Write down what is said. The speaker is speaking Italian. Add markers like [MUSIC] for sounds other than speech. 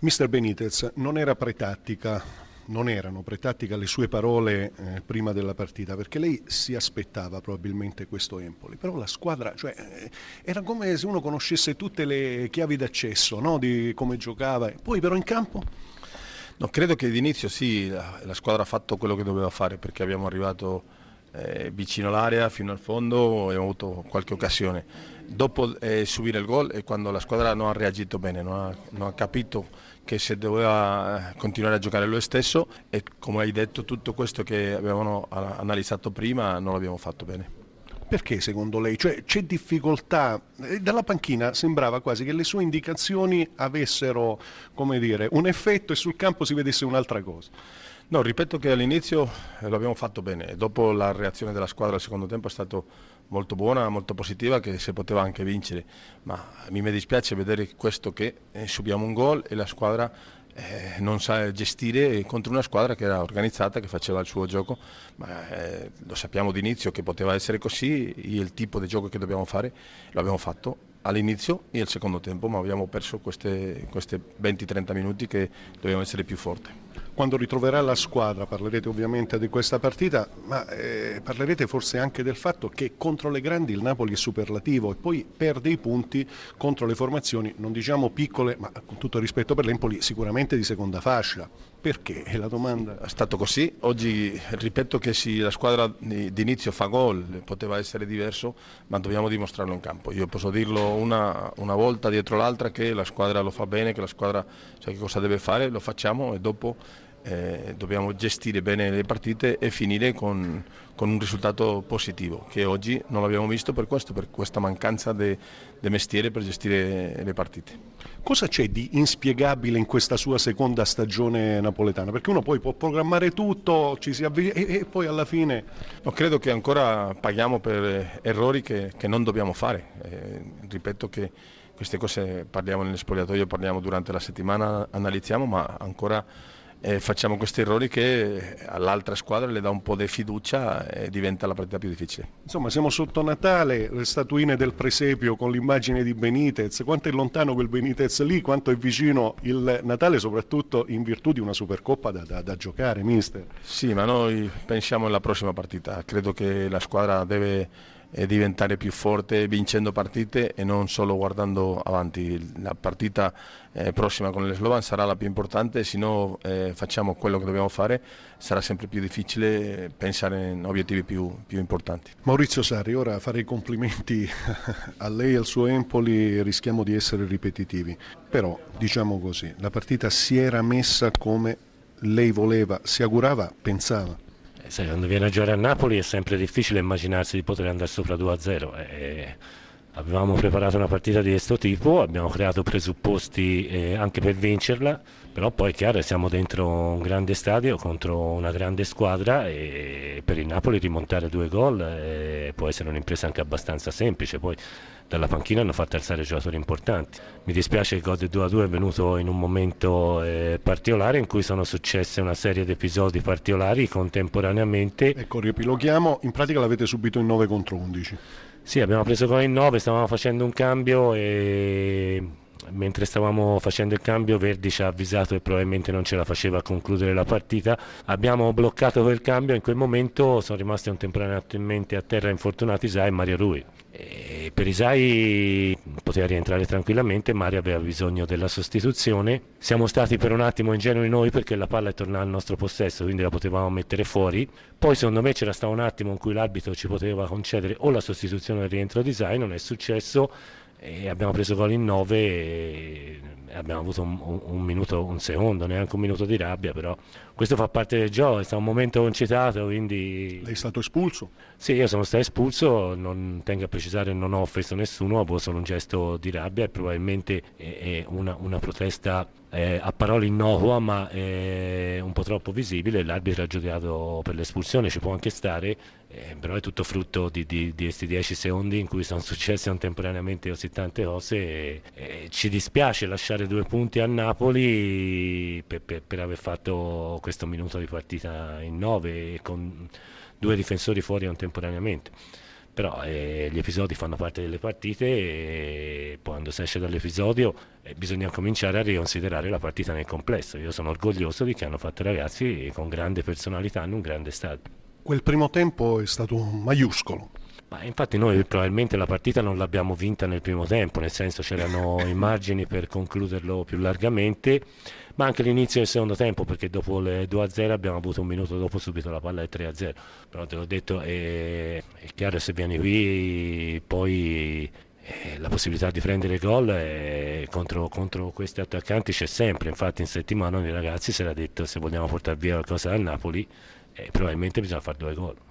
Mister Benitez, non era pretattica, non erano pretattica le sue parole eh, prima della partita, perché lei si aspettava probabilmente questo Empoli, però la squadra, cioè, eh, era come se uno conoscesse tutte le chiavi d'accesso no? di come giocava, poi però in campo... No, credo che d'inizio sì, la, la, squadra ha fatto quello che doveva fare perché abbiamo arrivato eh, vicino all'area fino al fondo abbiamo avuto qualche occasione. Dopo eh, subire il gol e quando la squadra non ha reagito bene, non ha, non ha capito che se doveva eh, continuare a giocare lui stesso e come hai detto tutto questo che avevamo analizzato prima non l'abbiamo fatto bene. Perché secondo lei? Cioè, c'è difficoltà? Eh, dalla panchina sembrava quasi che le sue indicazioni avessero dire, un effetto e sul campo si vedesse un'altra cosa. No, ripeto che all'inizio eh, l'abbiamo fatto bene, dopo la reazione della squadra al secondo tempo è stata molto buona, molto positiva, che si poteva anche vincere, ma mi dispiace vedere questo che eh, subiamo un gol e la squadra eh, non sa gestire contro una squadra che era organizzata, che faceva il suo gioco, ma eh, lo sappiamo d'inizio che poteva essere così, il tipo di gioco che dobbiamo fare lo abbiamo fatto all'inizio e al secondo tempo, ma abbiamo perso questi 20-30 minuti che dobbiamo essere più forti quando ritroverà la squadra parlerete ovviamente di questa partita, ma eh, parlerete forse anche del fatto che contro le grandi il Napoli è superlativo e poi perde i punti contro le formazioni, non diciamo piccole, ma con tutto rispetto per l'Empoli, sicuramente di seconda fascia. Perché? È la domanda. È stato così. Oggi ripeto che se la squadra d'inizio fa gol poteva essere diverso, ma dobbiamo dimostrarlo in campo. Io posso dirlo una, una volta dietro l'altra che la squadra lo fa bene, che la squadra sa che cosa deve fare, lo facciamo e dopo eh, dobbiamo gestire bene le partite e finire con, con, un risultato positivo che oggi non l'abbiamo visto per questo, per questa mancanza di mestiere per gestire le partite. Cosa c'è di inspiegabile in questa sua seconda stagione napoletana? Perché uno poi può programmare tutto ci si avvia, e, e, poi alla fine... No, credo che ancora paghiamo per errori che, che non dobbiamo fare. Eh, ripeto che queste cose parliamo nello spogliatoio, parliamo durante la settimana, analizziamo, ma ancora eh, facciamo questi errori che all'altra squadra le dà un po' di fiducia e diventa la partita più difficile. Insomma, siamo sotto Natale, le statuine del presepio con l'immagine di Benitez, quanto è lontano quel Benitez lì, quanto è vicino il Natale, soprattutto in virtù di una Supercoppa da, da, da giocare, mister. Sì, ma noi pensiamo alla prossima partita, credo che la squadra deve e diventare più forte vincendo partite e non solo guardando avanti. La partita eh, prossima con le Slovan sarà la più importante, se no eh, facciamo quello che dobbiamo fare sarà sempre più difficile pensare in obiettivi più, più importanti. Maurizio Sarri, ora fare i complimenti [LAUGHS] a lei e al suo Empoli, rischiamo di essere ripetitivi, però diciamo così, la partita si era messa come lei voleva, si augurava, pensava. Sai, quando viene a giocare a Napoli è sempre difficile immaginarsi di poter andare sopra 2-0. E avevamo preparato una partita di questo tipo, abbiamo creato presupposti eh, anche per vincerla, però poi è chiaro siamo dentro un grande stadio contro una grande squadra e per il Napoli rimontare due gol eh, può essere un'impresa anche abbastanza semplice. Poi dalla panchina hanno fatto alzare giocatori importanti. Mi dispiace che il gol del 2-2 è venuto in un momento eh, particolare in cui sono successe una serie di episodi particolari contemporaneamente. Ecco, riepiloghiamo, in pratica l'avete subito in 9 contro 11. Sì, abbiamo preso gol in 9, stavamo facendo un cambio e mentre stavamo facendo il cambio Verdi ci ha avvisato che probabilmente non ce la faceva a concludere la partita abbiamo bloccato quel cambio in quel momento sono rimasti contemporaneamente a terra infortunati Isai e Mario Rui e per Isai poteva rientrare tranquillamente, Mario aveva bisogno della sostituzione. Siamo stati per un attimo ingenui noi perché la palla è tornata al nostro possesso, quindi la potevamo mettere fuori. Poi secondo me c'era stato un attimo in cui l'arbitro ci poteva concedere o la sostituzione del rientro di Isai, non è successo e abbiamo preso gol in 9 e abbiamo avuto un, un, minuto, un secondo, neanche un minuto di rabbia, però questo fa parte del gioco, è stato un momento concitato, quindi... Lei è stato espulso? Sì, io sono stato espulso, non tengo a precisare non ho offeso nessuno, ho solo un gesto di rabbia e probabilmente è, è una, una, protesta eh, a parole innocua ma eh, un po' troppo visibile, l'arbitro ha giudicato per l'espulsione, ci può anche stare, eh, però è tutto frutto di, di, di, questi dieci secondi in cui sono successe contemporaneamente così tante cose e, e ci dispiace lasciare due punti a Napoli per, per, per aver fatto questo minuto di partita in nove con due difensori fuori contemporaneamente però eh, gli episodi fanno parte delle partite e quando si esce dall'episodio eh, bisogna cominciare a riconsiderare la partita nel complesso. Io sono orgoglioso di che hanno fatto i ragazzi con grande personalità in un grande stadio. Quel primo tempo è stato maiuscolo. Ma infatti noi probabilmente la partita non l'abbiamo vinta nel primo tempo, nel senso c'erano [LAUGHS] i margini per concluderlo più largamente, ma anche l'inizio del secondo tempo, perché dopo le 2-0 abbiamo avuto un minuto dopo subito la palla e 3-0. Però te l'ho detto, è, è chiaro se vieni qui poi eh, la possibilità di prendere gol eh, contro, contro, questi attaccanti c'è sempre, infatti in settimana i ragazzi si era detto se vogliamo portare via qualcosa dal Napoli eh, probabilmente bisogna fare due gol.